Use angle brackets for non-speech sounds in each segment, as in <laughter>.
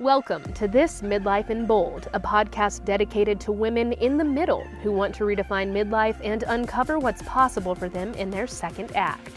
Welcome to This Midlife in Bold, a podcast dedicated to women in the middle who want to redefine midlife and uncover what's possible for them in their second act.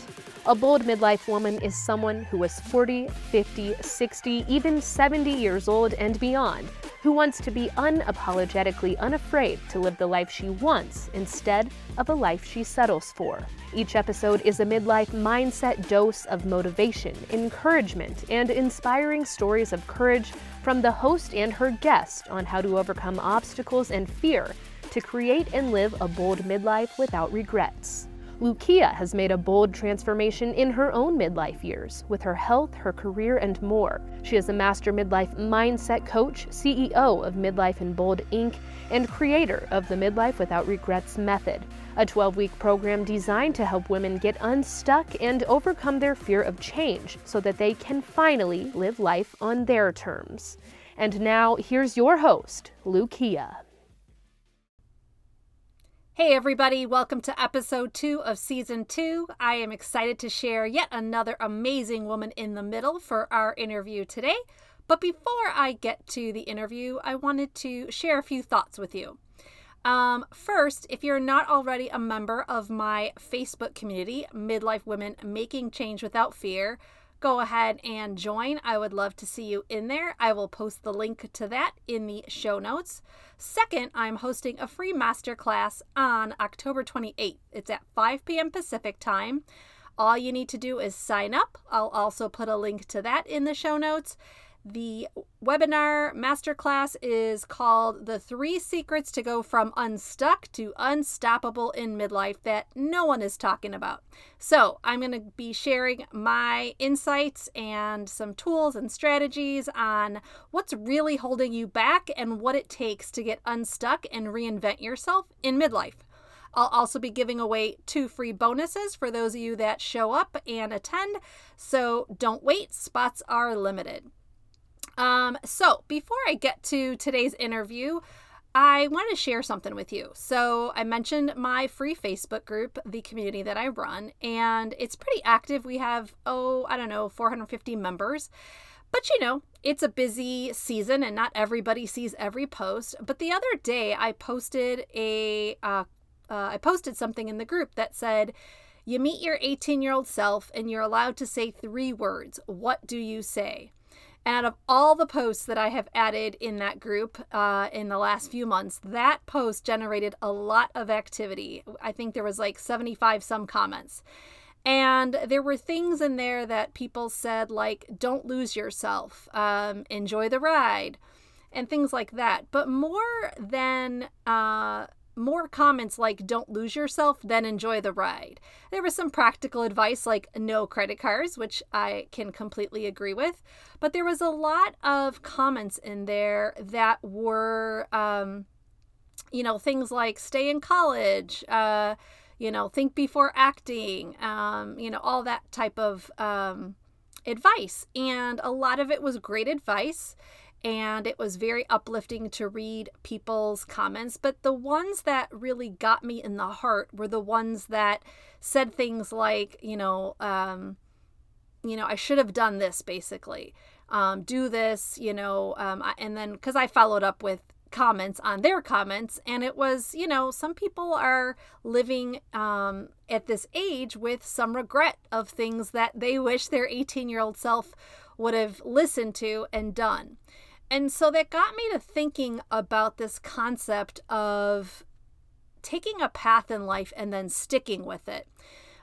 A bold midlife woman is someone who is 40, 50, 60, even 70 years old and beyond, who wants to be unapologetically unafraid to live the life she wants instead of a life she settles for. Each episode is a midlife mindset dose of motivation, encouragement, and inspiring stories of courage from the host and her guest on how to overcome obstacles and fear to create and live a bold midlife without regrets. Lukia has made a bold transformation in her own midlife years with her health, her career, and more. She is a master midlife mindset coach, CEO of Midlife in Bold Inc., and creator of the Midlife Without Regrets method, a 12 week program designed to help women get unstuck and overcome their fear of change so that they can finally live life on their terms. And now, here's your host, Lukia. Hey, everybody, welcome to episode two of season two. I am excited to share yet another amazing woman in the middle for our interview today. But before I get to the interview, I wanted to share a few thoughts with you. Um, first, if you're not already a member of my Facebook community, Midlife Women Making Change Without Fear, go ahead and join. I would love to see you in there. I will post the link to that in the show notes. Second, I'm hosting a free masterclass on October 28th. It's at 5 p.m. Pacific time. All you need to do is sign up. I'll also put a link to that in the show notes. The webinar masterclass is called The Three Secrets to Go From Unstuck to Unstoppable in Midlife That No One is Talking About. So, I'm going to be sharing my insights and some tools and strategies on what's really holding you back and what it takes to get unstuck and reinvent yourself in midlife. I'll also be giving away two free bonuses for those of you that show up and attend. So don't wait, spots are limited. Um, so before I get to today's interview, I want to share something with you. So, I mentioned my free Facebook group, the community that I run, and it's pretty active. We have, oh, I don't know, 450 members. But you know, it's a busy season and not everybody sees every post. But the other day, I posted a, uh, uh, I posted something in the group that said, You meet your 18 year old self and you're allowed to say three words. What do you say? Out of all the posts that I have added in that group uh, in the last few months, that post generated a lot of activity. I think there was like 75 some comments. And there were things in there that people said, like, don't lose yourself, um, enjoy the ride, and things like that. But more than uh, more comments like don't lose yourself, then enjoy the ride. There was some practical advice like no credit cards, which I can completely agree with. But there was a lot of comments in there that were, um, you know, things like stay in college, uh, you know, think before acting, um, you know, all that type of um, advice. And a lot of it was great advice and it was very uplifting to read people's comments. But the ones that really got me in the heart were the ones that said things like, you know, um, you know, I should have done this basically. Um, do this, you know, um, and then because I followed up with comments on their comments, and it was, you know, some people are living um, at this age with some regret of things that they <laughs> wish their 18 year old self would have listened to and done. And so that got me to thinking about this concept of taking a path in life and then sticking with it.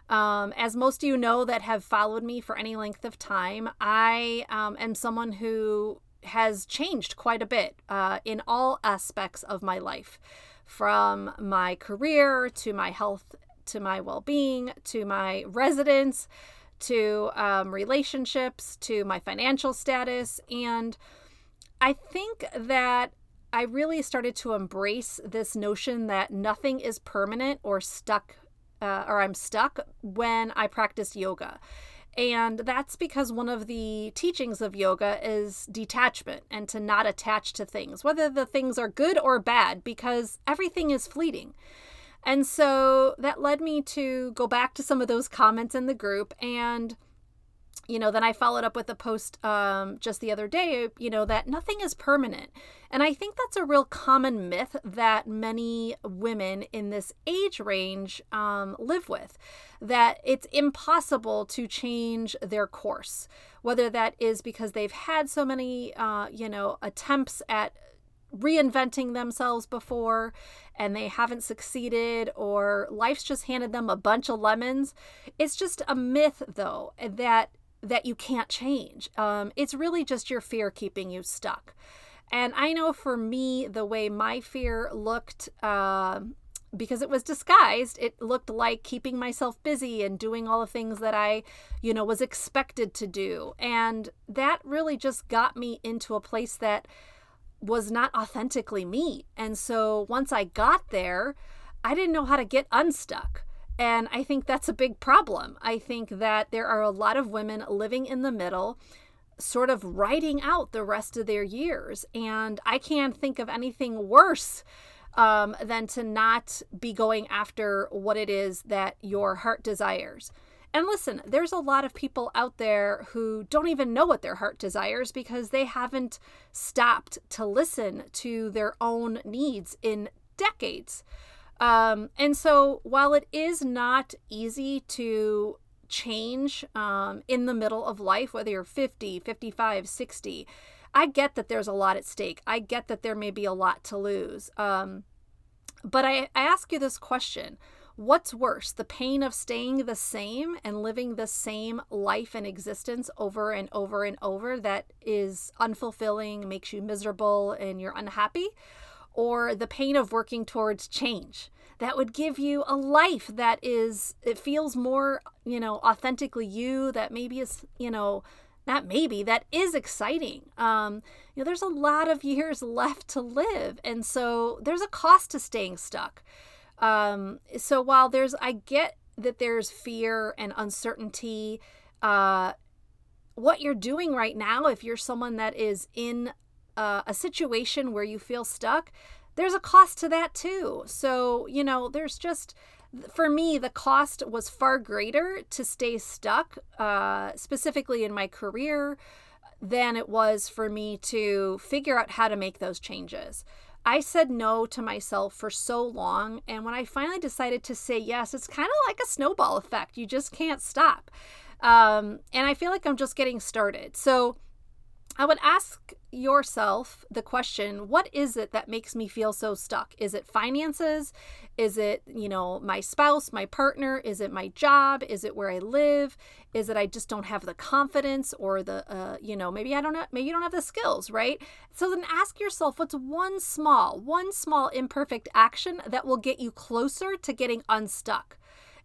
Um, as most of you know that have followed me for any length of time, I um, am someone who has changed quite a bit uh, in all aspects of my life from my career to my health to my well being to my residence to um, relationships to my financial status. And I think that I really started to embrace this notion that nothing is permanent or stuck, uh, or I'm stuck when I practice yoga. And that's because one of the teachings of yoga is detachment and to not attach to things, whether the things are good or bad, because everything is fleeting. And so that led me to go back to some of those comments in the group and you know, then I followed up with a post um, just the other day, you know, that nothing is permanent. And I think that's a real common myth that many women in this age range um, live with that it's impossible to change their course, whether that is because they've had so many, uh, you know, attempts at reinventing themselves before and they haven't succeeded or life's just handed them a bunch of lemons. It's just a myth though that that you can't change. Um, it's really just your fear keeping you stuck. And I know for me, the way my fear looked, uh, because it was disguised, it looked like keeping myself busy and doing all the things that I, you know, was expected to do. And that really just got me into a place that was not authentically me. And so once I got there, I didn't know how to get unstuck. And I think that's a big problem. I think that there are a lot of women living in the middle, sort of writing out the rest of their years. And I can't think of anything worse um, than to not be going after what it is that your heart desires. And listen, there's a lot of people out there who don't even know what their heart desires because they haven't stopped to listen to their own needs in decades. Um, and so while it is not easy to change um, in the middle of life, whether you're 50, 55, 60, I get that there's a lot at stake. I get that there may be a lot to lose. Um, but I, I ask you this question What's worse, the pain of staying the same and living the same life and existence over and over and over that is unfulfilling, makes you miserable, and you're unhappy? Or the pain of working towards change. That would give you a life that is it feels more you know authentically you that maybe is you know not maybe that is exciting. Um you know there's a lot of years <laughs> left to live and so there's a cost to staying stuck. Um so while there's i get that there's fear and uncertainty uh what you're doing right now if you're someone that is in uh, a situation where you feel stuck, there's a cost to that too. So, you know, there's just, for me, the cost was far greater to stay stuck, uh, specifically in my career, than it was for me to figure out how to make those changes. I said no to myself for so long. And when I finally decided to say yes, it's kind of like a snowball effect. You just can't stop. Um, and I feel like I'm just getting started. So, I would ask yourself the question what is it that makes me feel so stuck? Is it finances? Is it, you know, my spouse, my partner? Is it my job? Is it where I live? Is it I just don't have the confidence or the, uh, you know, maybe I don't know, maybe you don't have the skills, right? So then ask yourself what's one small, one small imperfect action that will get you closer to getting unstuck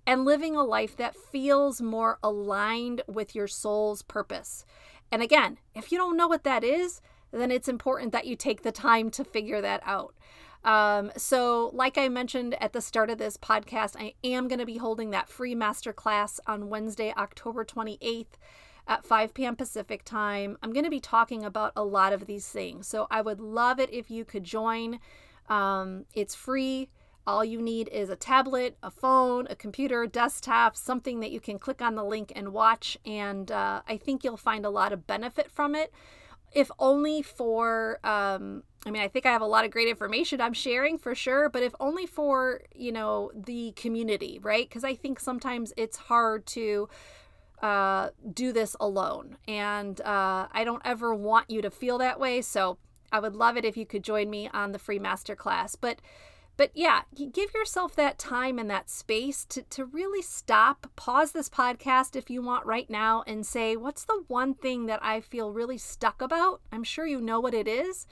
and living a life that feels more aligned with your soul's purpose. And again, if you don't know what that is, then it's important that you take the time to figure that out. Um, so, like I mentioned at the start of this podcast, I am going to be holding that free masterclass on Wednesday, October 28th at 5 p.m. Pacific time. I'm going to be talking about a lot of these things. So, I would love it if you could join. Um, it's free. All you need is a tablet, a phone, a computer, desktop, something that you can click on the link and watch. And uh, I think you'll find a lot of benefit from it. If only for, um, I mean, I think I have a lot of great information I'm sharing for sure, but if only for, you know, the community, right? Because I think sometimes it's hard to uh, do this alone. And uh, I don't ever want you to feel that way. So I would love it if you could join me on the free masterclass. But but yeah, give yourself that time and that space to, to really stop, pause this podcast if you want right now, and say, what's the one thing that I feel really stuck about? I'm sure you know what it is.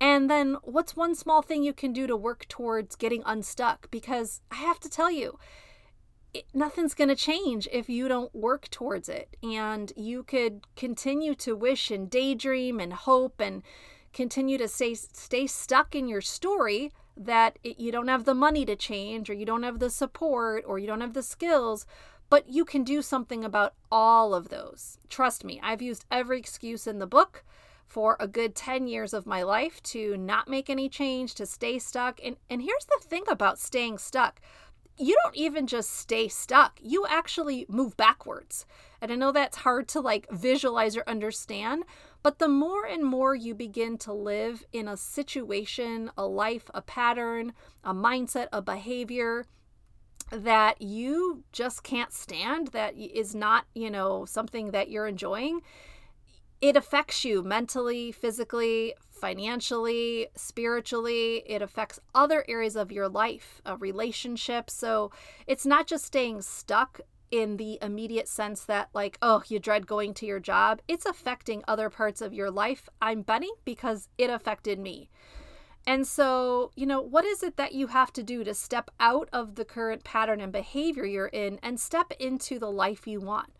And then what's one small thing you can do to work towards getting unstuck? Because I have to tell you, it, nothing's going to change if you don't work towards it. And you could continue to wish and daydream and hope and continue to stay, stay stuck in your story that it, you don't have the money to change or you don't have the support or you don't have the skills, but you can do something about all of those. Trust me, I've used every excuse in the book for a good 10 years of my life to not make any change, to stay stuck. And, and here's the thing about staying stuck you don't even just stay stuck, you actually move backwards. And I know that's hard to like visualize or understand, but the more and more you begin to live in a situation, a life, a pattern, a mindset, a behavior that you just can't stand, that is not, you know, something that you're enjoying, it affects you mentally, physically, financially, spiritually. It affects other areas of your life, uh, a relationship. So it's not just staying stuck in the immediate sense that, like, oh, you dread going to your job. It's affecting other parts of your life. I'm betting because it affected me. And so, you know, what is it that you have to do to step out of the current pattern and behavior you're in and step into the life you want?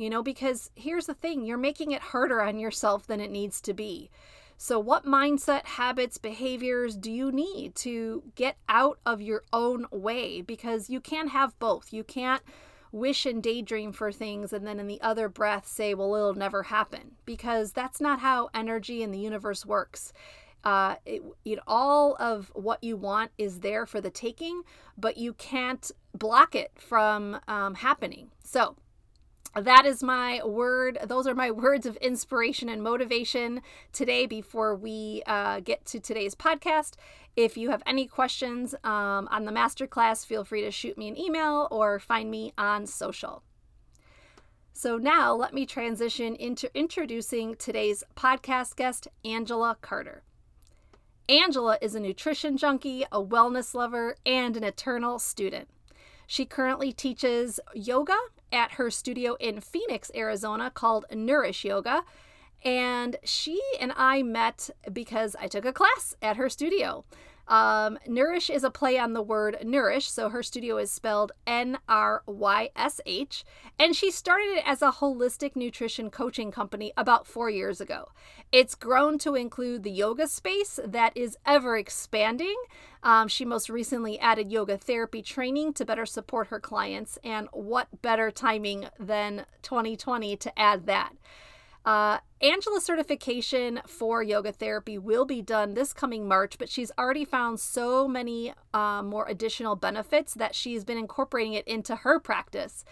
you know, because here's the thing you're making it harder on yourself than it needs to be. So, what mindset, habits, behaviors do you need to get out of your own way? Because you can't have both. You can't wish and daydream for things and then in the other breath say, well, it'll never happen. Because that's not how energy in the universe works. Uh, it, it, all of what you want is there for the taking, but you can't block it from um, happening. So, that is my word. Those are my <laughs> words of inspiration and motivation today before we uh, get to today's podcast. If you have any questions um, on the masterclass, feel free to shoot me an email or find me on social. So, now let me transition into introducing today's podcast guest, Angela Carter. Angela is a nutrition junkie, a wellness lover, and an eternal student. She currently teaches yoga at her studio in Phoenix, Arizona, called Nourish Yoga. And she and I met because I took a class at her studio. Um, Nourish is a play on the word nourish, so her studio is spelled N R Y S H, and she started it as a holistic nutrition coaching company about four years ago. It's grown to include the yoga space that is ever expanding. Um, she most recently added yoga therapy training to better support her clients, and what better timing than 2020 to add that? Uh, Angela's certification for yoga therapy will be done this coming March, but she's already found so many uh, more additional benefits that she's been incorporating it into her practice.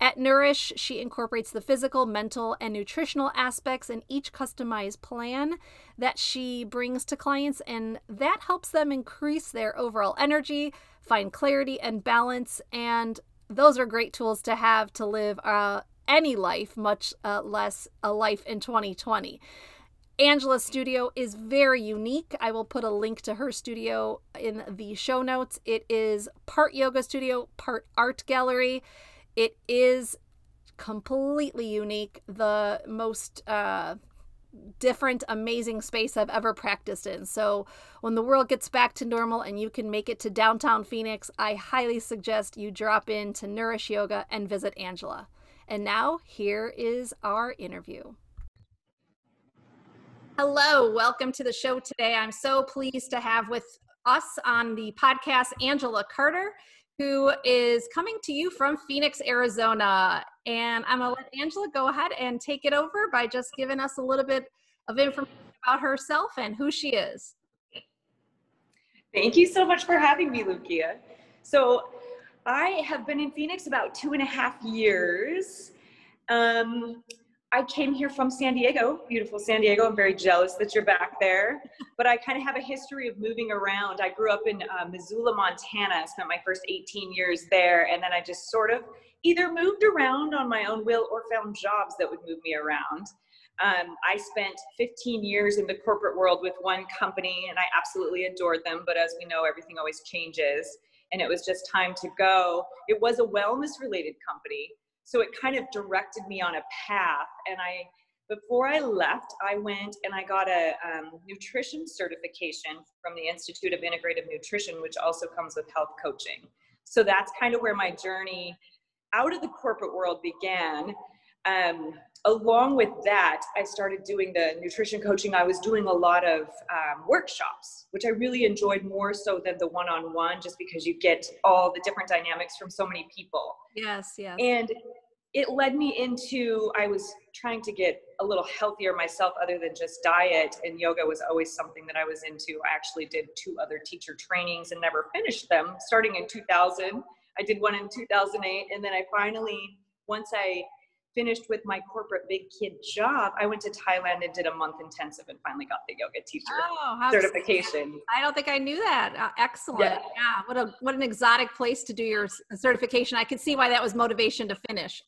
At Nourish, she incorporates the physical, mental, and nutritional aspects in each customized plan that she brings to clients, and that helps them increase their overall energy, find clarity and balance, and those are great tools to have to live uh, any life, much uh, less a life in 2020. Angela's studio is very unique. I will put a link to her studio in the show notes. It is part yoga studio, part art gallery. It is completely unique, the most uh, different, amazing space I've ever practiced in. So, when the world gets back to normal and you can make it to downtown Phoenix, I highly suggest you drop in to Nourish Yoga and visit Angela. And now, here is our interview. Hello, welcome to the show today. I'm so pleased to have with us on the podcast Angela Carter, who is coming to you from Phoenix, Arizona. And I'm going to let Angela go ahead and take it over by just giving us a little bit of information about herself and who she is. Thank you so much for having me, Lukia. So, I have been in Phoenix about two and a half years. Um, I came here from San Diego, beautiful San Diego. I'm very jealous that you're back there. But I kind of have a history of moving around. I grew up in uh, Missoula, Montana. Spent my first 18 years there. And then I just sort of either moved around on my own will or found jobs that would move me around. Um, I spent 15 years in the corporate world with one company and I absolutely adored them. But as we know, everything always changes and it was just time to go. It was a wellness related company. So it kind of directed me on a path. And I, before I left, I went and I got a um, nutrition certification from the Institute of Integrative Nutrition, which also comes with health coaching. So that's kind of where my journey out of the corporate world began. Um, along with that, I started doing the nutrition coaching. I was doing a lot of um, workshops, which I really enjoyed more so than the one on one, just because you get all the different dynamics from so many people. Yes, yes. And it led me into, I was trying to get a little healthier myself other than just diet, and yoga was always something that I was into. I actually did two other teacher trainings and never finished them, starting in 2000. I did one in 2008, and then I finally, once I finished with my corporate big kid job, I went to Thailand and did a month intensive and finally got the yoga teacher oh, certification. I don't think I knew that. Uh, excellent. Yeah. yeah. What a what an exotic place to do your certification. I could see why that was motivation to finish.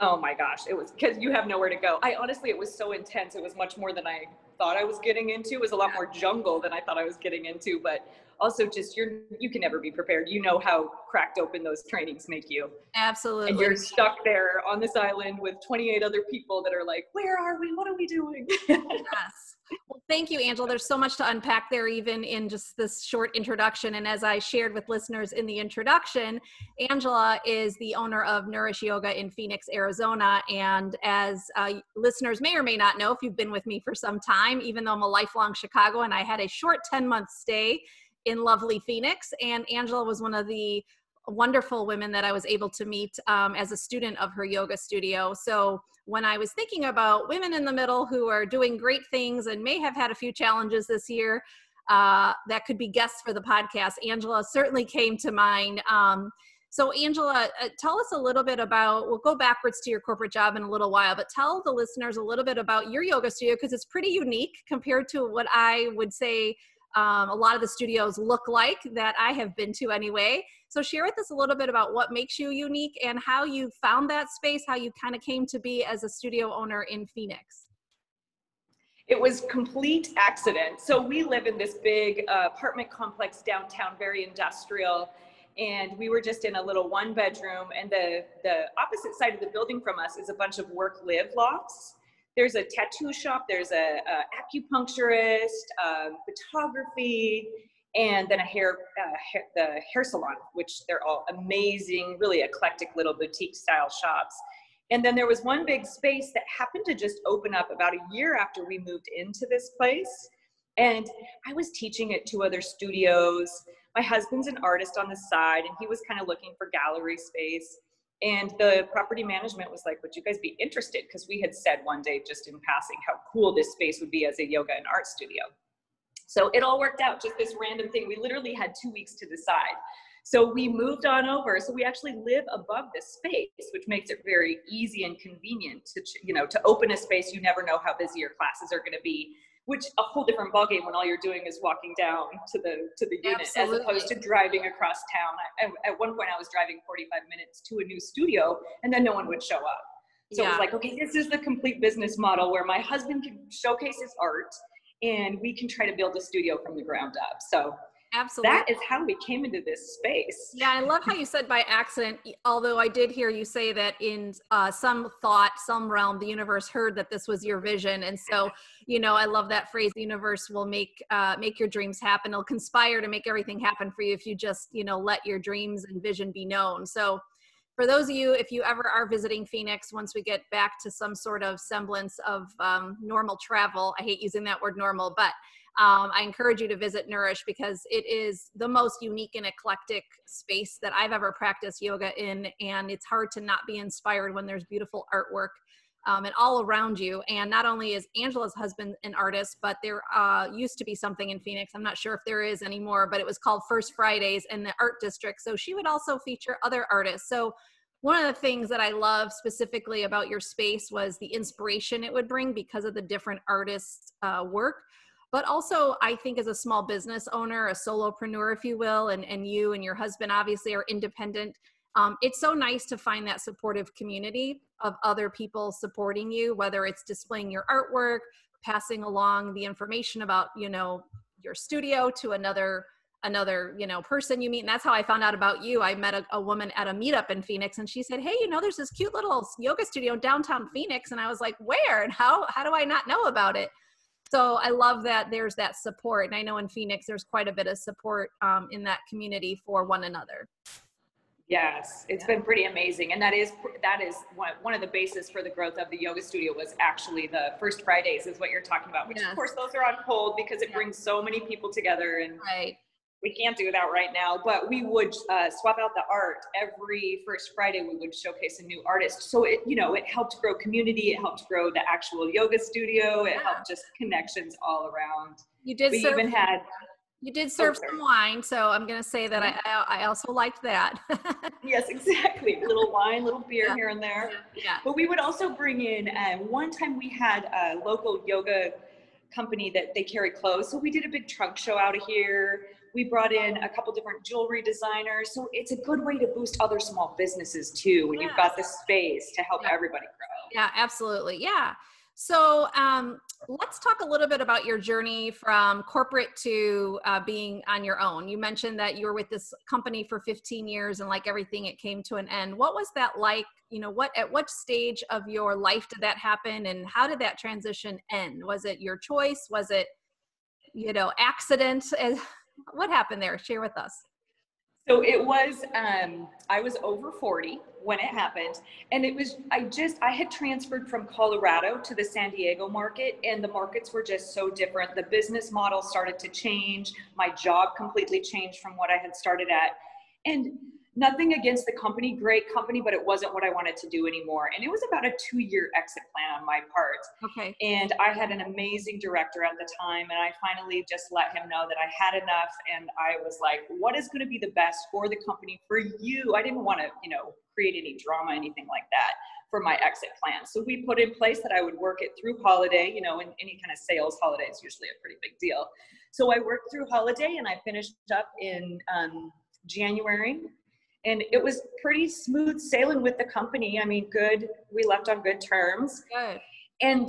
Oh my gosh, it was because you have nowhere to go. I honestly, it was so intense. It was much more than I thought I was getting into. It was a lot more jungle than I thought I was getting into, but also just you're you can never be prepared. You know how cracked open those trainings make you. Absolutely. And you're stuck there on this island with 28 other people that are like, "Where are we? What are we doing?" <laughs> yes. Well, thank you, Angela. There's so much to unpack there, even in just this short introduction. And as I shared with listeners in the introduction, Angela is the owner of Nourish Yoga in Phoenix, Arizona. And as uh, listeners may or may not know, if you've been with me for some time, even though I'm a lifelong Chicago and I had a short 10 month stay in lovely Phoenix. And Angela was one of the wonderful women that I was able to meet um, as a student of her yoga studio. So when I was thinking about women in the middle who are doing great things and may have had a few challenges this year, uh, that could be guests for the podcast, Angela certainly came to mind. Um, so, Angela, uh, tell us a little bit about, we'll go backwards to your corporate job in a little while, but tell the listeners a little bit about your yoga studio because it's pretty unique compared to what I would say um, a lot of the studios look like that I have been to anyway. So, share with us a little bit about what makes you unique and how you found that space, how you kind of came to be as a studio owner in Phoenix. It was complete accident. So, we live in this big uh, apartment complex downtown, very industrial. And we were just in a little one bedroom, and the, the opposite side of the building from us is a bunch of work live lofts there's a tattoo shop, there's a, a acupuncturist, um, photography, and then a hair, uh, hair, the hair salon, which they're all amazing, really eclectic little boutique style shops. And then there was one big space that happened to just open up about a year after we moved into this place. And I was teaching at two other studios. My husband's an artist on the side, and he was kind of looking for gallery space. And the property management was like, would you guys be interested? Because we had said one day, just in passing, how cool this space would be as a yoga and art studio. So it all worked out, just this random thing. We literally had two weeks to decide. So we moved on over. So we actually live above this space, which makes it very easy and convenient to, you know, to open a space. You never know how busy your classes are going to be which a whole different ballgame when all you're doing is walking down to the to the unit Absolutely. as opposed to driving across town. I, at one point, I was driving 45 minutes to a new studio, and then no one would show up. So yeah. it was like, okay, this is the complete business model where my husband can showcase his art, and we can try to build a studio from the ground up. So Absolutely. That is how we came into this space. Yeah, I love how you said by accident, although I did hear you say that in uh, some thought, some realm, the universe heard that this was your vision. And so, you know, I love that phrase, the universe will make, uh, make your dreams happen. It'll conspire to make everything happen for you if you just, you know, let your dreams and vision be known. So for those of you, if you ever are visiting Phoenix, once we get back to some sort of semblance of um, normal travel, I hate using that word normal, but um, I encourage you to visit Nourish because it is the most unique and eclectic space that I've ever practiced yoga in. And it's hard to not be inspired when there's beautiful artwork um, and all around you. And not only is Angela's husband an artist, but there uh, used to be something in Phoenix. I'm not sure if there is anymore, but it was called First Fridays in the art district. So she would also feature other artists. So one of the things that I love specifically about your space was the inspiration it would bring because of the different artists' uh, work but also i think as a small business owner a solopreneur if you will and, and you and your husband obviously are independent um, it's so nice to find that supportive community of other people supporting you whether it's displaying your artwork passing along the information about you know your studio to another another you know person you meet. And that's how i found out about you. I met a, a, woman at a meetup in phoenix and she said hey you know there's this cute little yoga studio in downtown phoenix. And i was like where? And how how do i not know about it so I love that there's that support. And I know in Phoenix, there's quite a bit of support um, in that community for one another. Yes, it's yeah. been pretty amazing, and that is that is one, one of the bases for the growth of the yoga studio was actually the first Fridays is what you're talking about. Which yes. of course those are on hold because it yeah. brings so many people together, and right we can't do that right now, but we would uh, swap out the art every first Friday. We would showcase a new artist. So it, you know, it helped grow community. It helped grow the actual yoga studio. It yeah. helped just connections all around. You did. We even had You did serve Oh, some wine, so I'm going to say that I, I I also liked that. <laughs> Yes, exactly. little wine, little beer Yeah. here and there. yeah. But we would also bring in, um, one time we had a local yoga company that they carry clothes. So we did a big trunk show out of here. We brought in a couple different jewelry designers. So it's a good way to boost other small businesses too when you've got the space to help Yeah. everybody grow. Yeah, absolutely. Yeah. So um, let's talk a little bit about your journey from corporate to uh, being on your own. You mentioned that you were with this company for 15 years and like everything, it came to an end. What was that like? You know, what at what stage of your life did that happen and how did that transition end? Was it your choice? Was it, you know, accident? <laughs> What happened there? Share with us. So it was, um, I was over 40 when it happened. And it was, I just, I had transferred from Colorado to the San Diego market, and the markets were just so different. The business model started to change. My job completely changed from what I had started at. And nothing against the company, great company, but it wasn't what I wanted to do anymore. And it was about a two year exit plan on my part. Okay. And I had an amazing director at the time, and I finally just let him know that I had enough. And I was like, what is going to be the best for the company, for you? I didn't want to, you know, create any drama, anything like that for my exit plan. So we put in place that I would work it through holiday, you know, in any kind of sales holiday is usually a pretty big deal. So I worked through holiday and I finished up in um, January. And it was pretty smooth sailing with the company. I mean, good. We left on good terms Good. And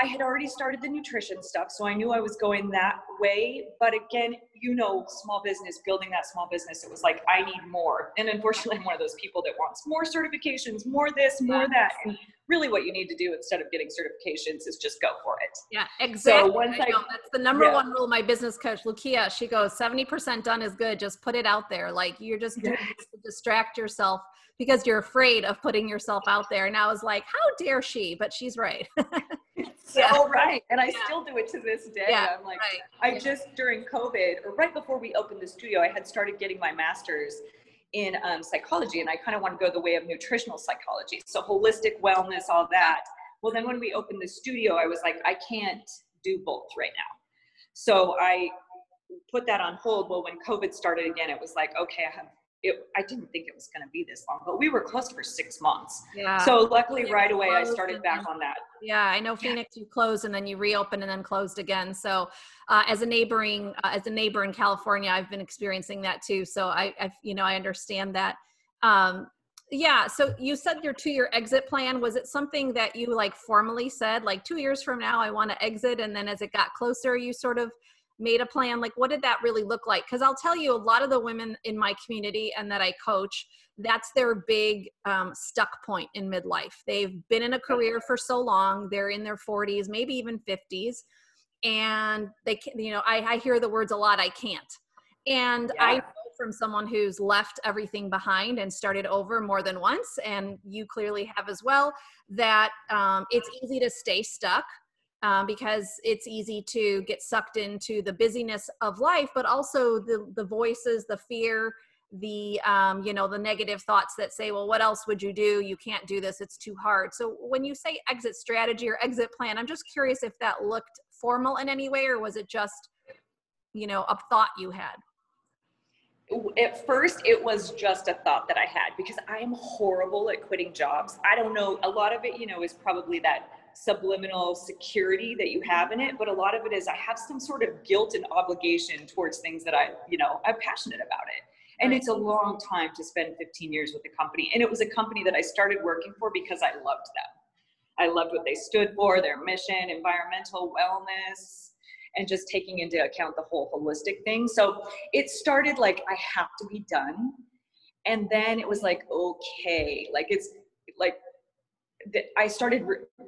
I had already started the nutrition stuff, so I knew I was going that way. But again, you know, small business, building that small business, it was like, I need more. And unfortunately, I'm one of those people that wants more certifications, more this, more that. And really, what you need to do instead of getting certifications is just go for it. Yeah, exactly. once I I- know. That's the number yeah. one rule. My business coach, Lukia, she goes, 70% done is good. Just put it out there. Like you're just doing this to distract yourself because you're afraid of putting yourself out there. And I was like, how dare she? But she's right. <laughs> So Yeah. right, and I Yeah. still do it to this day. Yeah, I'm like, right. I Yeah. just during COVID or right before we opened the studio, I had started getting my master's in um, psychology, and I kind of want to go the way of nutritional psychology, so holistic wellness, all that. Well, then when we opened the studio, I was like, I can't do both right now, so I put that on hold. Well, when COVID started again, it was like, okay, I have. It, I didn't think it was going to be this long, but we were closed for six months. Yeah. So luckily, Yeah, right away, I started back then- on that. Yeah, I know Phoenix. You closed and then you reopened and then closed again. So, uh, as a neighboring, uh, as a neighbor in California, I've been experiencing that too. So I, I you know, I understand that. Um, yeah. So you said your two-year exit plan. Was it something that you like formally said, like two years from now, I want to exit, and then as it got closer, you sort of made a plan? Like, what did that really look like? Because I'll tell you, a lot of the women in my community and that I coach, that's their big um, stuck point in midlife. They've been in a career for so long, they're in their 40s, maybe even 50s, and they, can, you know, I, I hear the words a lot. I can't, and I Yeah. know from someone who's left everything behind and started over more than once, and you clearly have as well, that um, it's easy to stay stuck um, because it's easy to get sucked into the busyness of life, but also the the voices, the fear, the um, you know the negative thoughts that say, well, what else would you do? You can't do this. It's too hard. So when you say exit strategy or exit plan, I'm just curious if that looked formal in any way, or was it just you know a thought you had? at first it was just a thought that i had because i am horrible at quitting jobs i don't know a lot of it you know is probably that subliminal security that you have in it but a lot of it is i have some sort of guilt and obligation towards things that i you know i'm passionate about it and Right. it's a long time to spend 15 years with a company and it was a company that i started working for because i loved them i loved what they stood for their mission environmental wellness and just taking into account the whole holistic thing. So it started like I have to be done. And then it was like, okay, like it's like I started,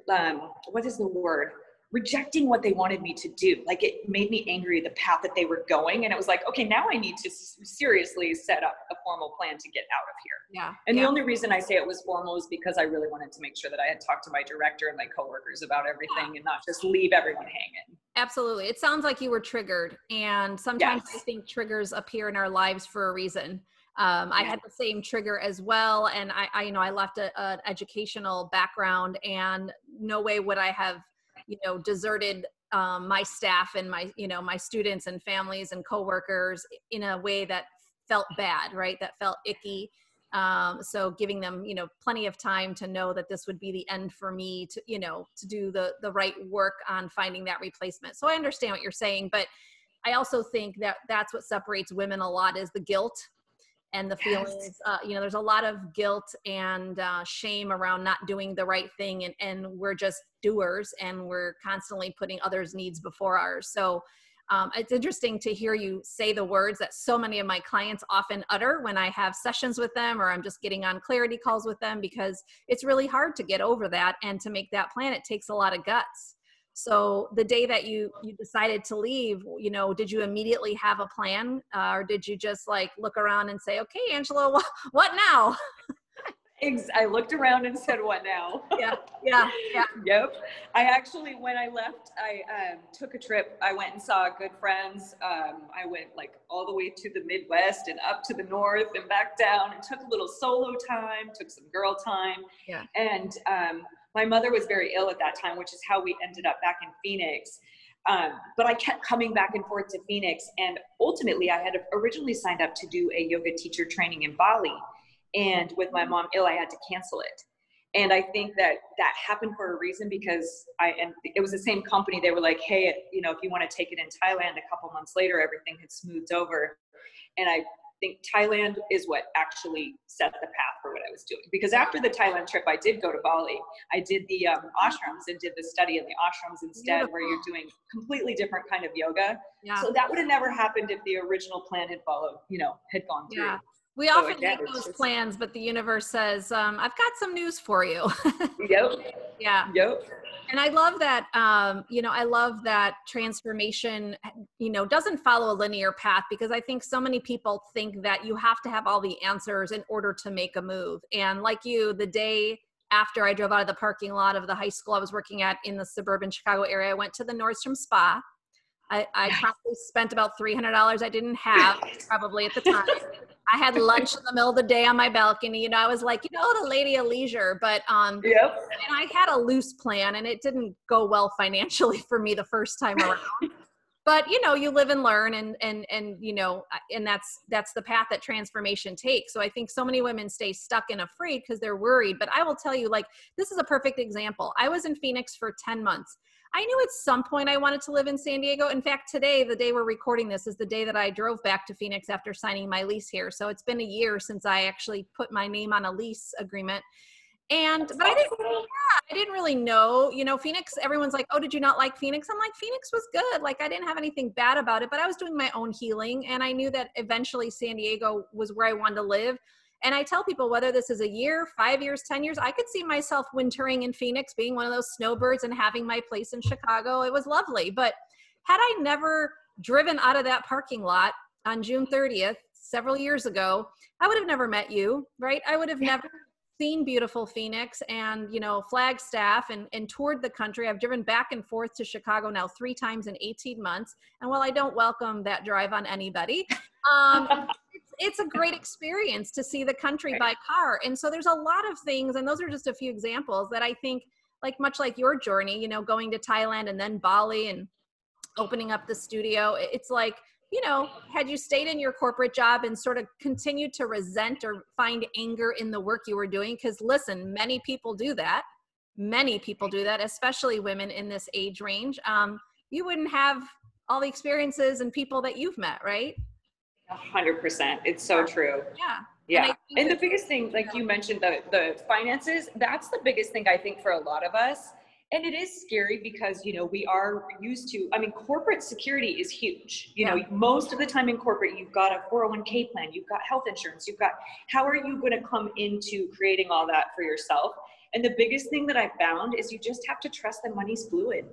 um, what is the word? Rejecting what they wanted me to do. Like it made me angry the path that they were going. And it was like, okay, now I need to seriously set up a formal plan to get out of here. Yeah. And yeah. the only reason I say it was formal is because I really wanted to make sure that I had talked to my director and my coworkers about everything and not just leave everyone hanging. Absolutely. It sounds like you were triggered. And sometimes I think triggers appear in our lives for a reason. Um, I had the same trigger as well. And I, I you know, I left a, an educational background and no way would I have, you know, deserted um, my staff and my you know my students and families and coworkers in a way that felt bad right? That felt icky. Um, so giving them you know plenty of time to know that this would be the end for me to you know to do the the right work on finding that replacement. So i understand what you're saying but i also think that that's what separates women a lot is the guilt and the feelings yes. uh, you know there's a lot of guilt and uh, shame around not doing the right thing and, and we're just doers and we're constantly putting others needs before ours. So um, it's interesting to hear you say the words that so many of my clients often utter when i have sessions with them or i'm just getting on clarity calls with them because it's really hard to get over that and to make that plan. It takes a lot of guts so the day that you you decided to leave you know did you immediately have a plan uh, or did you just like look around and say okay angela <laughs> what, what now I looked around and said, "What now?" <laughs> Yeah, yeah, yeah. <laughs> yep. I actually, when I left, I um, took a trip. I went and saw good friends. Um, I went like all the way to the Midwest and up to the North and back down, and took a little solo time, took some girl time. Yeah. And um, my mother was very ill at that time, which is how we ended up back in Phoenix. Um, but I kept coming back and forth to Phoenix. And ultimately, I had originally signed up to do a yoga teacher training in Bali. And with my mom ill, I had to cancel it. And I think that that happened for a reason because I, and it was the same company. They were like, hey, you know, if you want to take it in Thailand, a couple months later, everything had smoothed over. And I think Thailand is what actually set the path for what I was doing. Because after the Thailand trip, I did go to Bali. I did the um, ashrams and did the study in the ashrams instead, Beautiful. where you're doing completely different kind of yoga. Yeah. So that would have never happened if the original plan had followed, you know, had gone through. Yeah. We so often make those just, plans, but the universe says, um, "I've got some news for you." <laughs> yep. Yeah. Yep. And I love that. Um, you know, I love that transformation. You know, doesn't follow a linear path because I think so many people think that you have to have all the answers in order to make a move. And like you, the day after I drove out of the parking lot of the high school I was working at in the suburban Chicago area, I went to the Nordstrom Spa. I, I probably spent about three hundred dollars I didn't have probably at the time. I had lunch in the middle of the day on my balcony. You know, I was like, you know, the lady of leisure, but um, yep. and I had a loose plan, and it didn't go well financially <laughs> for me the first time around. but you know, you live and learn, and and and you know, and that's that's the path that transformation takes. So I think so many women stay stuck and afraid because they're worried. But I will tell you, like, this is a perfect example. I was in Phoenix for ten months I knew at some point I wanted to live in San Diego. In fact, today, the day we're recording this, is the day that I drove back to Phoenix after signing my lease here. So it's been a year since I actually put my name on a lease agreement. And but I didn't, yeah, I didn't really know. You know, Phoenix. Everyone's like, "Oh, did you not like Phoenix?" I'm like, "Phoenix was good. Like, I didn't have anything bad about it, but I was doing my own healing, and I knew that eventually San Diego was where I wanted to live." And I tell people whether this is a year, five years, 10 years, I could see myself wintering in Phoenix, being one of those snowbirds and having my place in Chicago. It was lovely. But had I never driven out of that parking lot on June 30th, several years ago, I would have never met you, right? I would have yeah. never seen beautiful Phoenix and, you know, Flagstaff and, and toured the country. I've driven back and forth to Chicago now three times in 18 months. And while I don't welcome that drive on anybody, um, <laughs> it's a great experience to see the country right. by car. And so there's a lot of things, and those are just a few examples that I think, like much like your journey, you know, going to Thailand and then Bali and opening up the studio, it's like, you know, had you stayed in your corporate job and sort of continued to resent or find anger in the work you were doing, because listen, many people do that. Many people do that, especially women in this age range. Um, you wouldn't have all the experiences and people that you've met, right? Hundred percent. It's so true. Yeah. Yeah. And, and the biggest thing, like you mentioned, the the finances, that's the biggest thing I think for a lot of us. And it is scary because, you know, we are used to, I mean, corporate security is huge. You yeah. know, most of the time in corporate, you've got a 401k plan, you've got health insurance, you've got, how are you going to come into creating all that for yourself? And the biggest thing that I found is you just have to trust that money's fluid.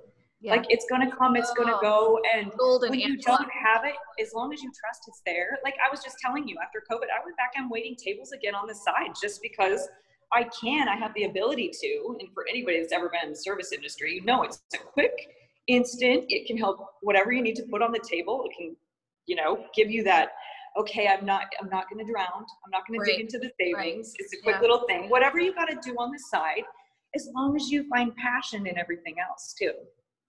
Yeah. Like it's gonna come, it's gonna oh. go, and Golden when you don't have it, as long as you trust it's there. Like I was just telling you, after COVID, I went back and waiting tables again on the side just because I can. I have the ability to. And for anybody that's ever been in the service industry, you know it's a quick, instant. It can help whatever you need to put on the table. It can, you know, give you that. Okay, I'm not. I'm not going to drown. I'm not going right. to dig into the savings. Right. It's a quick yeah. little thing. Whatever you got to do on the side, as long as you find passion in everything else too.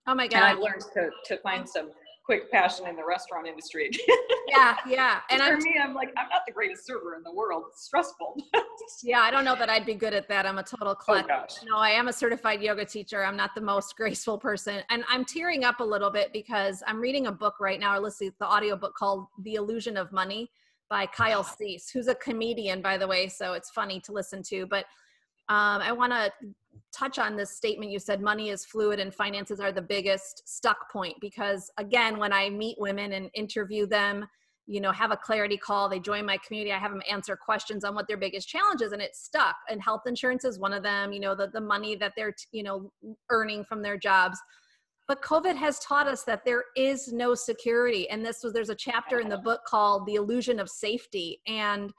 Oh my God. And I've learned to, to find some quick passion in the restaurant industry. <laughs> yeah, yeah. <laughs> And for I'm, me, I'm like, I'm not the greatest server in the world. It's stressful. <laughs> yeah, I don't know that I'd be good at that. I'm a total klutz. Oh, no, I am a certified yoga teacher. I'm not the most graceful person. And I'm tearing up a little bit because I'm reading a book right now, or listening to the audio book called The Illusion of Money by Kyle Cease, who's a comedian, by the way. So it's funny to listen to. But um, I want to touch on this statement you said money is fluid and finances are the biggest stuck point because again when i meet women and interview them you know have a clarity call they join my community i have them answer questions on what their biggest challenges and it's stuck. And health insurance is one of them you know the, the money that they're you know earning from their jobs. But covid has taught us that there is no security. And this was there's a chapter in the book called the illusion of safety. And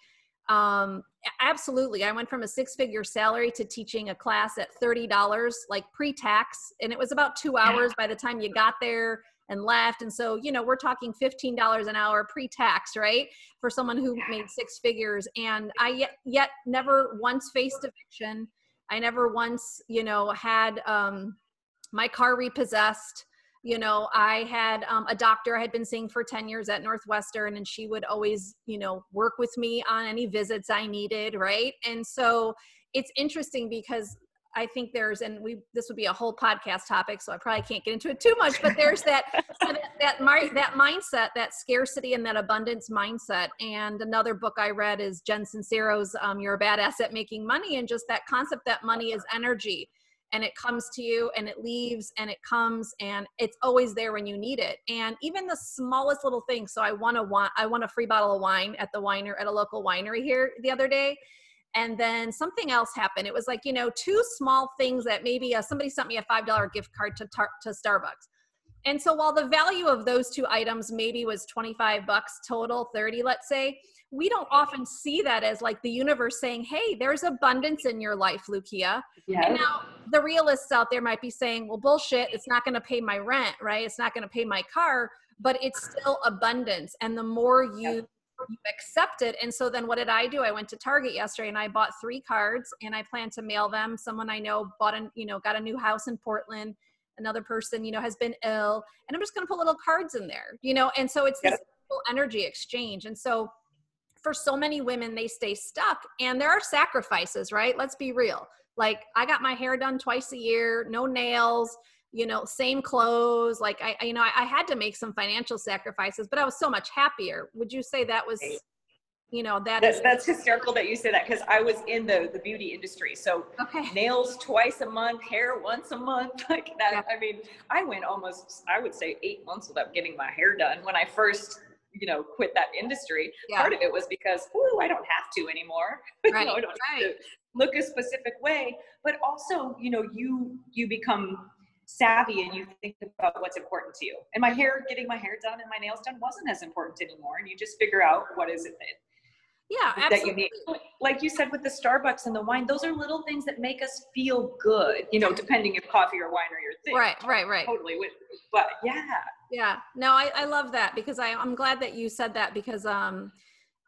um, absolutely. I went from a six figure salary to teaching a class at $30, like pre tax. And it was about two hours by the time you got there and left. And so, you know, we're talking $15 an hour pre tax, right? For someone who made six figures. And I yet, yet never once faced eviction. I never once, you know, had um, my car repossessed you know i had um, a doctor i had been seeing for 10 years at northwestern and she would always you know work with me on any visits i needed right and so it's interesting because I think there's, and we this would be a whole podcast topic, so I probably can't get into it too much. But there's that <laughs> that that, that mindset, that scarcity and that abundance mindset. And another book I read is Jen Sincero's um, "You're a Badass at Making Money," and just that concept that money is energy and it comes to you and it leaves and it comes and it's always there when you need it. And even the smallest little thing so i want to want i want a free bottle of wine at the winer at a local winery here the other day and then something else happened. It was like you know two small things that maybe uh, somebody sent me a five dollar gift card to tar- to starbucks. And so while the value of those two items maybe was 25 bucks total 30 let's say we don't often see that as like the universe saying, Hey, there's abundance in your life, Lucia. Yes. And now the realists out there might be saying, Well, bullshit, it's not going to pay my rent, right? It's not going to pay my car, but it's still abundance. And the more you, you accept it. And so then what did I do? I went to Target yesterday and I bought three cards and I plan to mail them. Someone I know bought an, you know, got a new house in Portland. Another person, you know, has been ill and I'm just going to put little cards in there, you know? And so it's this energy exchange. And so for so many women, they stay stuck. And there are sacrifices, right? Let's be real. Like I got my hair done twice a year, no nails, you know, same clothes. Like I, you know, I, I had to make some financial sacrifices, but I was so much happier. Would you say that was you know that that's, is, that's hysterical that you say that because i was in the the beauty industry so okay. nails twice a month hair once a month <laughs> like that yeah. i mean i went almost i would say eight months without getting my hair done when i first you know quit that industry yeah. part of it was because ooh i don't have to anymore right. <laughs> you know, i don't right. have to look a specific way but also you know you you become savvy and you think about what's important to you and my hair getting my hair done and my nails done wasn't as important anymore and you just figure out what is it that yeah absolutely. that you need like you said with the starbucks and the wine those are little things that make us feel good you know depending if coffee or wine are your thing. Right right right. Totally but yeah. Yeah no i, I love that because I, i'm glad that you said that because um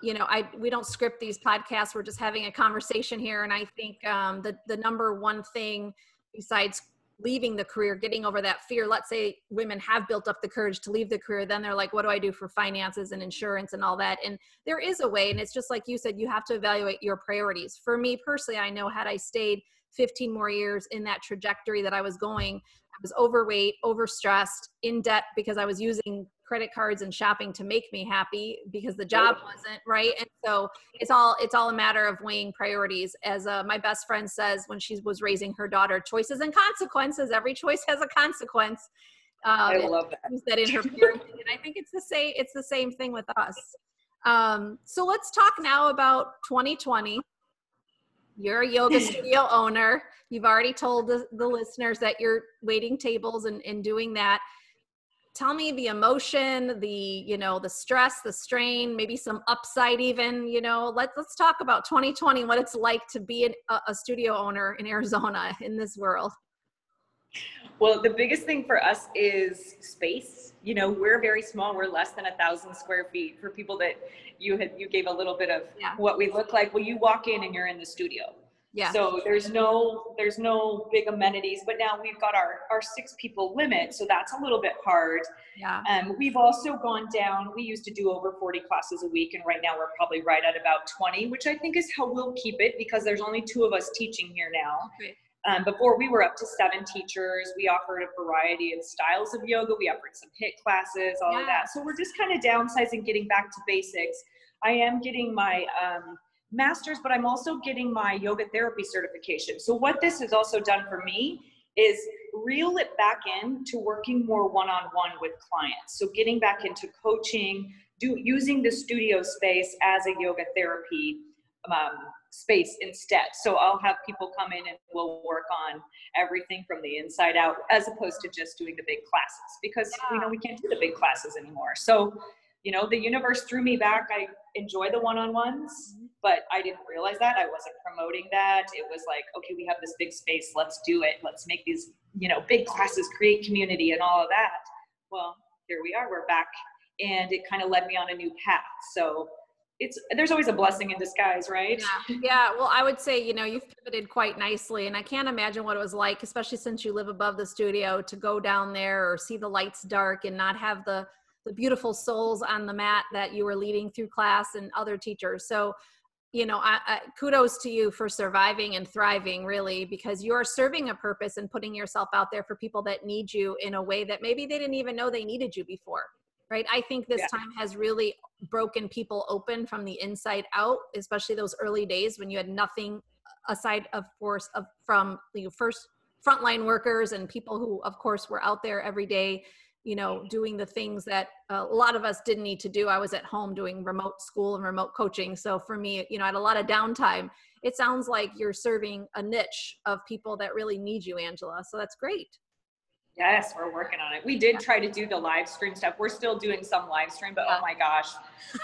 you know i we don't script these podcasts we're just having a conversation here and i think um the the number one thing besides leaving the career, getting over that fear. Let's say women have built up the courage to leave the career, then they're like, what do I do for finances and insurance and all that? And there is a way, and it's just like you said, you have to evaluate your priorities. For me personally, I know had I stayed 15 more years in that trajectory that I was going, I was overweight, overstressed, in debt because I was using credit cards and shopping to make me happy because the job wasn't right? And so it's all it's all a matter of weighing priorities. As uh, my best friend says when she was raising her daughter choices and consequences. Every choice has a consequence. Um, I love that. that in her parenting and I think it's the same it's the same thing with us. Um, so let's talk now about 2020 you're a yoga <laughs> studio owner. You've already told the, the listeners that you're waiting tables and, and doing that tell me the emotion the you know the stress the strain maybe some upside even you know let's let's talk about 2020 what it's like to be an, a, a studio owner in arizona in this world. Well the biggest thing for us is space. You know we're very small. We're less than a thousand square feet. For people that you had you gave a little bit of yeah. what we look like well you walk in and you're in the studio Yeah. So there's no there's no big amenities, but now we've got our our six people limit, so that's a little bit hard. Yeah. Um, we've also gone down. We used to do over 40 classes a week, and right now we're probably right at about 20, which I think is how we'll keep it because there's only two of us teaching here now. Okay. Um, before we were up to seven teachers. We offered a variety of styles of yoga. We offered some HIIT classes, all Yeah. of that. So we're just kind of downsizing, getting back to basics. I am getting my um, master's, but I'm also getting my yoga therapy certification. So what this has also done for me is reel it back in to working more one-on-one with clients. So getting back into coaching, do using the studio space as a yoga therapy um, space instead. So I'll have people come in and we'll work on everything from the inside out, as opposed to just doing the big classes because we know we can't do the big classes anymore. So, you know, the universe threw me back. I enjoy the one-on-ones, mm-hmm. but I didn't realize that. I wasn't promoting that. It was like, okay, we have this big space. Let's do it. Let's make these, you know, big classes, create community and all of that. Well, here we are. We're back. And it kind of led me on a new path. So it's there's always a blessing in disguise, right? Yeah. yeah. Well, I would say, you know, you've pivoted quite nicely. And I can't imagine what it was like, especially since you live above the studio, to go down there or see the lights dark and not have the the beautiful souls on the mat that you were leading through class and other teachers. So, you know, I, I, kudos to you for surviving and thriving, really, because you are serving a purpose and putting yourself out there for people that need you in a way that maybe they didn't even know they needed you before. Right. I think this Yeah. time has really broken people open from the inside out, especially those early days when you had nothing aside, of course, of from the first frontline workers and people who, of course, were out there every day you know doing the things that uh, a lot of us didn't need to do. I was at home doing remote school and remote coaching. So for me you know i had a lot of downtime. It sounds like you're serving a niche of people that really need you angela. So that's great Yes, we're working on it. We did try to do the live stream stuff. We're still doing some live stream, but oh my gosh,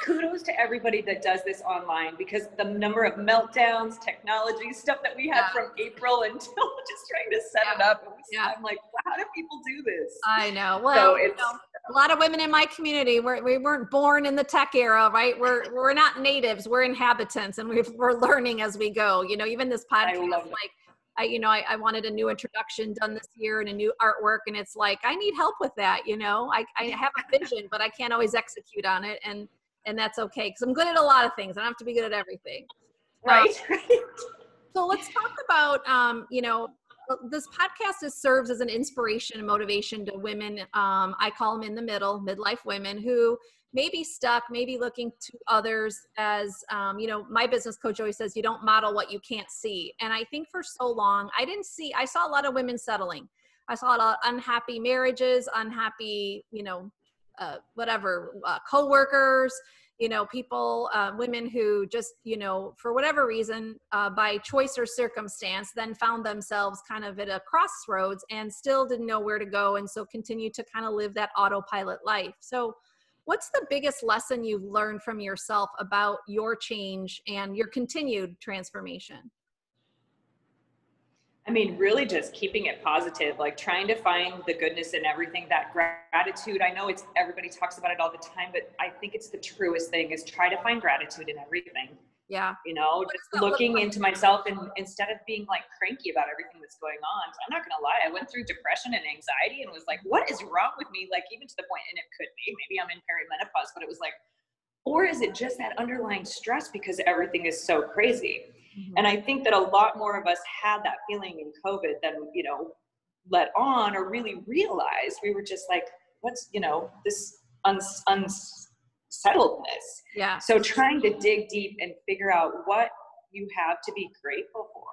kudos to everybody that does this online because the number of meltdowns, technology stuff that we had Yeah. from April <laughs> until just trying to set it up. It was, Yeah. I'm like, how do people do this? i know well you it's- know, a lot of women in my community we're, we weren't born in the tech era right we're we're not natives we're inhabitants and we've, we're learning as we go you know even this I podcast like I, you know, I, I wanted a new introduction done this year and a new artwork, and it's like I need help with that. You know, I, I have a vision, but I can't always execute on it, and and that's okay because I'm good at a lot of things. I don't have to be good at everything. <laughs> right? So let's talk about, um, you know, this podcast is, serves as an inspiration and motivation to women. Um, I call them in the middle, midlife women who may be stuck, maybe looking to others as, um, you know, my business coach always says, you don't model what you can't see. And I think for so long, I didn't see, I saw a lot of women settling. I saw a lot of unhappy marriages, unhappy, you know, uh, whatever, uh, coworkers, you know people uh, women who just you know for whatever reason uh, by choice or circumstance then found themselves kind of at a crossroads and still didn't know where to go and so continue to kind of live that autopilot life so what's the biggest lesson you've learned from yourself about your change and your continued transformation I mean, really just keeping it positive, like trying to find the goodness in everything, that gratitude. I know it's everybody talks about it all the time, but I think it's the truest thing is try to find gratitude in everything. Yeah You know, just look looking like? into myself and instead of being like cranky about everything that's going on. I'm not gonna lie, I went through depression and anxiety and was like, what is wrong with me? Like even to the point, and it could be, maybe I'm in perimenopause, but it was like, or is it just that underlying stress because everything is so crazy? And I think that a lot more of us had that feeling in COVID than, you know, let on or really realized. We were just like, what's, you know, this uns- unsettledness. yeah So trying to dig deep and figure out what you have to be grateful for.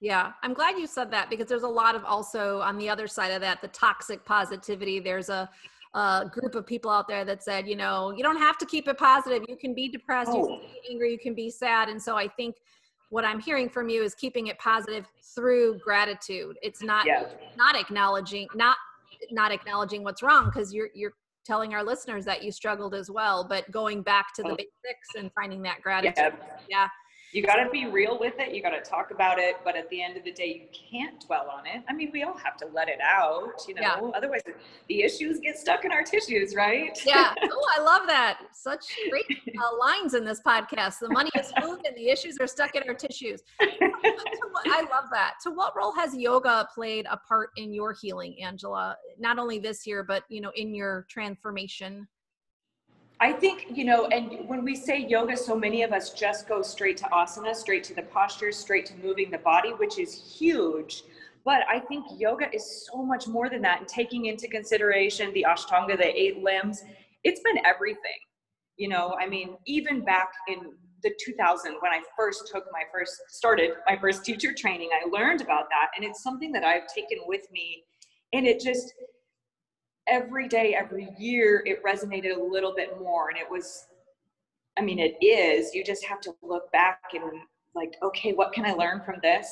Yeah, I'm glad you said that because there's a lot of also on the other side of that, the toxic positivity. There's a, a group of people out there that said, you know, you don't have to keep it positive. You can be depressed, you Oh. can be oh. angry, you can be sad. And so I think what I'm hearing from you is keeping it positive through gratitude. It's not Yeah. not acknowledging not not acknowledging what's wrong because you're you're telling our listeners that you struggled as well, but going back to the Oh. basics and finding that gratitude. Yeah. Yeah. You got to be real with it. You got to talk about it. But at the end of the day, you can't dwell on it. I mean, we all have to let it out, you know, yeah. otherwise the issues get stuck in our tissues, right? Yeah. <laughs> Oh, I love that. Such great uh, lines in this podcast. The money is moved and the issues are stuck in our tissues. <laughs> I love that. So what role has yoga played a part in your healing, Angela? Not only this year, but, you know, in your transformation I think, you know, and when we say yoga, so many of us just go straight to asana, straight to the posture, straight to moving the body, which is huge. But I think yoga is so much more than that. And taking into consideration the Ashtanga, the eight limbs, it's been everything. You know, I mean, even back in the 2000 when I first took my first, started my first teacher training, I learned about that. And it's something that I've taken with me. And it just, every day, every year, it resonated a little bit more. And it was, I mean, it is, you just have to look back and like, okay, what can I learn from this?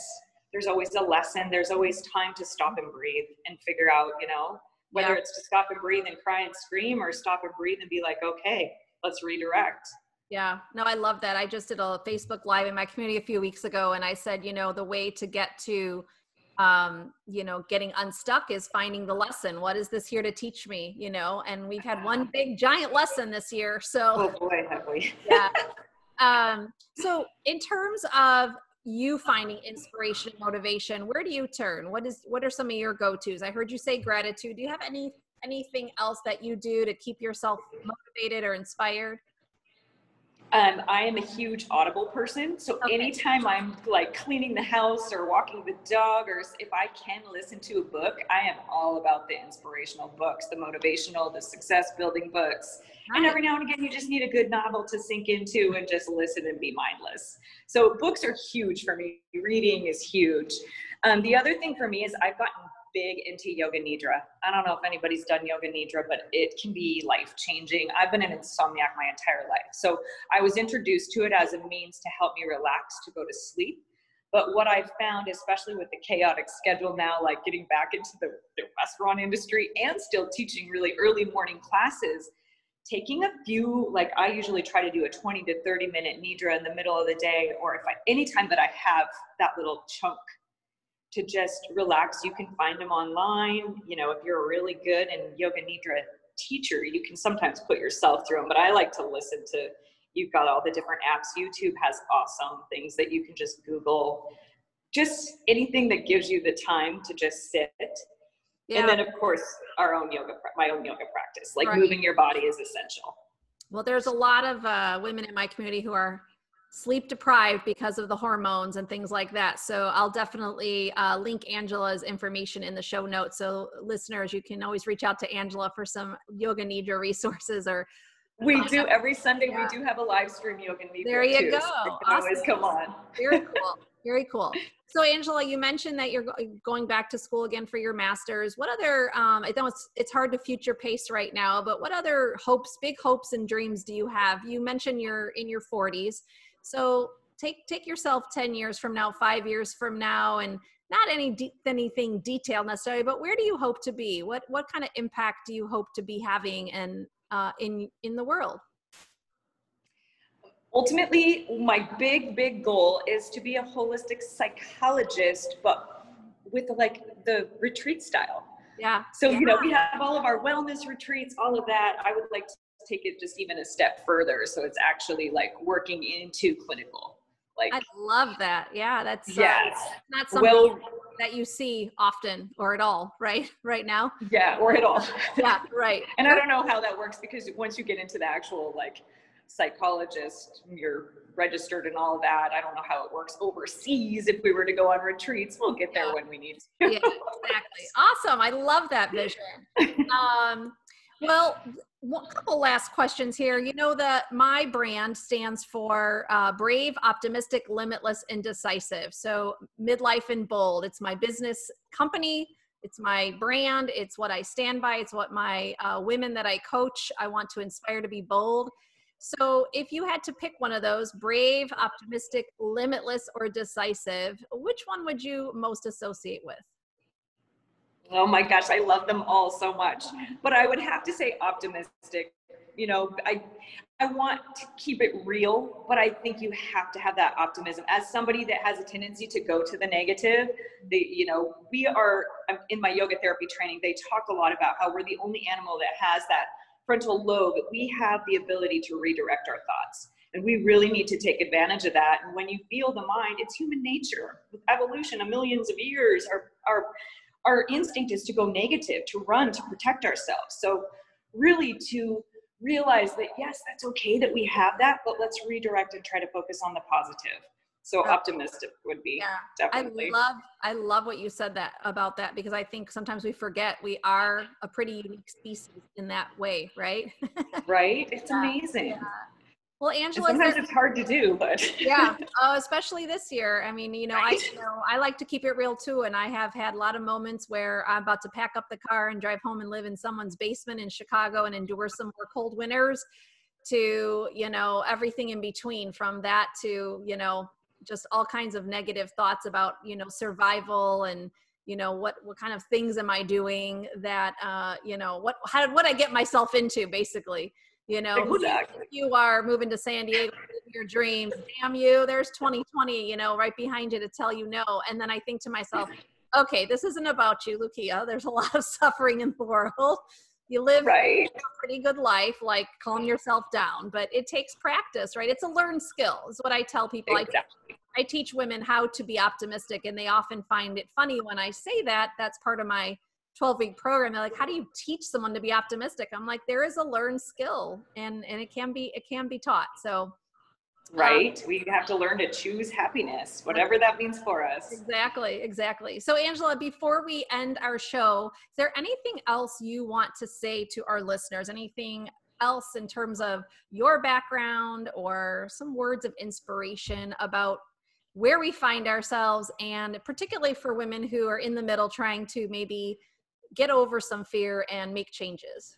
There's always a lesson. There's always time to stop and breathe and figure out, you know, whether yeah. it's to stop and breathe and cry and scream or stop and breathe and be like, okay, let's redirect. Yeah, no, I love that. I just did a Facebook Live in my community a few weeks ago, and I said, you know, the way to get to um, you know, getting unstuck is finding the lesson. What is this here to teach me? You know, and we've had one big giant lesson this year. So, oh boy, have we? <laughs> yeah. Um, so, in terms of you finding inspiration and motivation, where do you turn? What is what are some of your go tos? I heard you say gratitude. Do you have any anything else that you do to keep yourself motivated or inspired? Um, I am a huge Audible person. So okay. anytime I'm like cleaning the house or walking the dog, or if I can listen to a book, I am all about the inspirational books, the motivational, the success building books. Right. And every now and again, you just need a good novel to sink into and just listen and be mindless. So books are huge for me. Reading is huge. Um, the other thing for me is I've gotten big into yoga nidra. I don't know if anybody's done yoga nidra, but it can be life changing. I've been an insomniac my entire life. So I was introduced to it as a means to help me relax, to go to sleep. But what I've found, especially with the chaotic schedule now, like getting back into the, the restaurant industry and still teaching really early morning classes, taking a few like i usually try to do a 20 to 30 minute nidra in the middle of the day or if i anytime that i have that little chunk to just relax. You can find them online. You know, if you're a really good and yoga nidra teacher, you can sometimes put yourself through them. But I like to listen to. You've got all the different apps. YouTube has awesome things that you can just Google. Just anything that gives you the time to just sit. Yeah. And then, of course, our own yoga, my own yoga practice. Like right. moving your body is essential. Well, there's a lot of uh, women in my community who are sleep deprived because of the hormones and things like that. So I'll definitely uh, link Angela's information in the show notes. So listeners, you can always reach out to Angela for some yoga nidra resources or. We do every Sunday. Yeah. We do have a live stream yoga nidra. There you too, go. So awesome. Always come on. Very cool. <laughs> Very cool. So Angela, you mentioned that you're going back to school again for your master's. What other? Um, I know it's it's hard to future pace right now, but what other hopes, big hopes and dreams do you have? You mentioned you're in your 40s. So take take yourself 10 years from now, 5 years from now and not any de- anything detailed necessarily, but where do you hope to be? What what kind of impact do you hope to be having and uh, in in the world? Ultimately, my big big goal is to be a holistic psychologist, but with like the retreat style. Yeah. So yeah. you know we have all of our wellness retreats, all of that. I would like to take it just even a step further. So it's actually like working into clinical. Like I love that. Yeah, that's yes. Uh, not something well, that you see often or at all, right? <laughs> Right now. Yeah, or at all. <laughs> yeah, right. <laughs> and I don't know how that works because once you get into the actual like psychologist, you're registered and all that. I don't know how it works overseas. If we were to go on retreats, we'll get there yeah. when we need to. yeah, exactly. Awesome. I love that vision. Um, well, a couple last questions here. You know that my brand stands for uh, brave, optimistic, limitless, and decisive. So midlife and bold. It's my business company. It's my brand. It's what I stand by. It's what my uh, women that I coach. I want to inspire to be bold. So if you had to pick one of those, brave, optimistic, limitless, or decisive, which one would you most associate with? Oh my gosh, I love them all so much. But I would have to say optimistic you know, I I want to keep it real, but I think you have to have that optimism. As somebody that has a tendency to go to the negative, they, you know, we are in my yoga therapy training. They talk a lot about how we're the only animal that has that frontal lobe. We have the ability to redirect our thoughts, and we really need to take advantage of that. And when you feel the mind, it's human nature. With evolution of millions of years, our our our instinct is to go negative, to run, to protect ourselves. So really to realize that yes, that's okay that we have that, but let's redirect and try to focus on the positive. So optimistic would be yeah. definitely. I love I love what you said that about that because I think sometimes we forget we are a pretty unique species in that way, right? <laughs> right? It's yeah. amazing. Yeah. Well, Angela, and sometimes there, it's hard to do, but <laughs> yeah, uh, especially this year. I mean, you know, right. I you know I like to keep it real too, and I have had a lot of moments where I'm about to pack up the car and drive home and live in someone's basement in Chicago and endure some more cold winters, to you know everything in between. From that to you know just all kinds of negative thoughts about you know survival and you know what what kind of things am I doing that uh, you know what how what I get myself into basically you know exactly. you are moving to san diego your dreams? Damn you there's 2020 you know right behind you to tell you no. And then i think to myself okay this isn't about you lucia there's a <laughs> lot of suffering in the world. You live right. a pretty good life like calm yourself down. But it takes practice right? It's a learned skill is what i tell people. Exactly. I, I teach women how to be optimistic and they often find it funny when i say that. That's part of my 12 week program they're like how do you teach someone to be optimistic? I'm like there is a learned skill and and it can be it can be taught. So um, right? Um, we have to learn to choose happiness whatever that means for us. Exactly exactly. So angela before we end our show is there anything else you want to say to our listeners? Anything else in terms of your background or some words of inspiration about where we find ourselves and particularly for women who are in the middle trying to maybe get over some fear and make changes?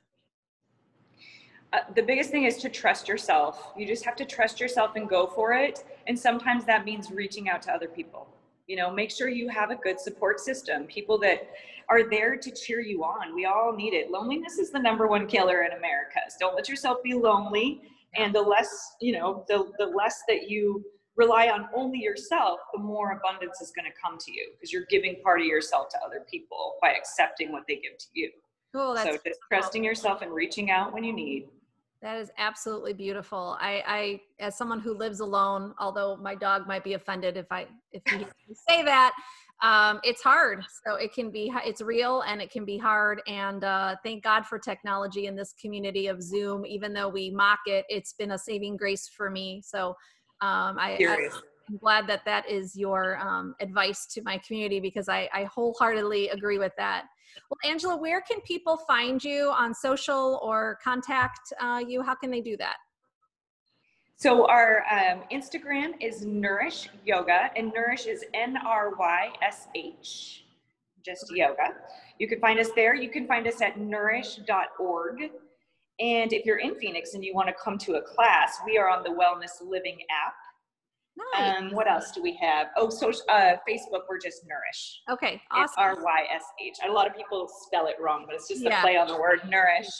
Uh, the biggest thing is to trust yourself. You just have to trust yourself and go for it. And sometimes that means reaching out to other people. You know, make sure you have a good support system, people that are there to cheer you on. We all need it. Loneliness is the number one killer in America. So don't let yourself be lonely. And the less, you know, the, the less that you rely on only yourself, the more abundance is going to come to you because you're giving part of yourself to other people by accepting what they give to you. Cool. so just trusting yourself and reaching out when you need. That is absolutely beautiful. I, I, as someone who lives alone, although my dog might be offended if I if you say that, um, it's hard. So it can be, it's real and it can be hard. And uh, thank God for technology in this community of Zoom. Even though we mock it, it's been a saving grace for me. So um, I, am glad that that is your um, advice to my community because I, I wholeheartedly agree with that. Well, Angela, where can people find you on social or contact uh, you? How can they do that? So our um, Instagram is Nourish Yoga, and Nourish is N-R-Y-S-H, just yoga. You can find us there. You can find us at nrysh.org. And if you're in Phoenix and you want to come to a class, we are on the Wellness Living app. Nice. Um, what else do we have? Oh, social, uh, Facebook, we're just Nourish. Okay, awesome. R Y S H. A lot of people spell it wrong, but it's just a play on the word Nrysh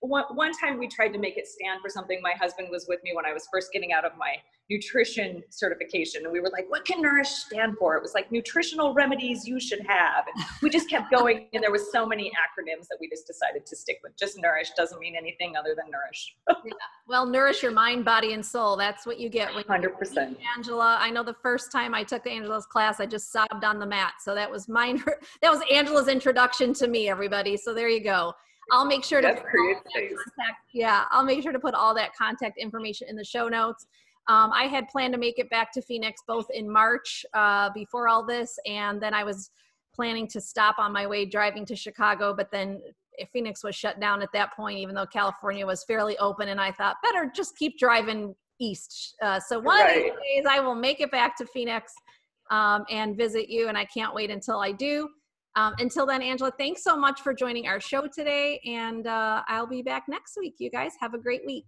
one, one time we tried to make it stand for something. My husband was with me when I was first getting out of my nutrition certification. And we were like, what can Nourish stand for? It was like nutritional remedies you should have. And <laughs> we just kept going. And there was so many acronyms that we just decided to stick with. Just Nourish doesn't mean anything other than nourish. <laughs> yeah. Well, nourish your mind, body, and soul. That's what you get when 100%. Angela. I know the first time I took Angela's class, I just sobbed on the mat. So that was mine. <laughs> That was Angela's introduction to me, everybody. So there you go. I'll make sure to contact, yeah, I'll make sure to put all that contact information in the show notes. Um, I had planned to make it back to Phoenix both in March uh, before all this, and then I was planning to stop on my way driving to Chicago, but then Phoenix was shut down at that point, even though California was fairly open, and I thought better just keep driving east. Uh, so one right. of these days I will make it back to Phoenix um, and visit you, and I can't wait until I do. Um, until then, Angela, thanks so much for joining our show today. And uh, I'll be back next week. You guys have a great week.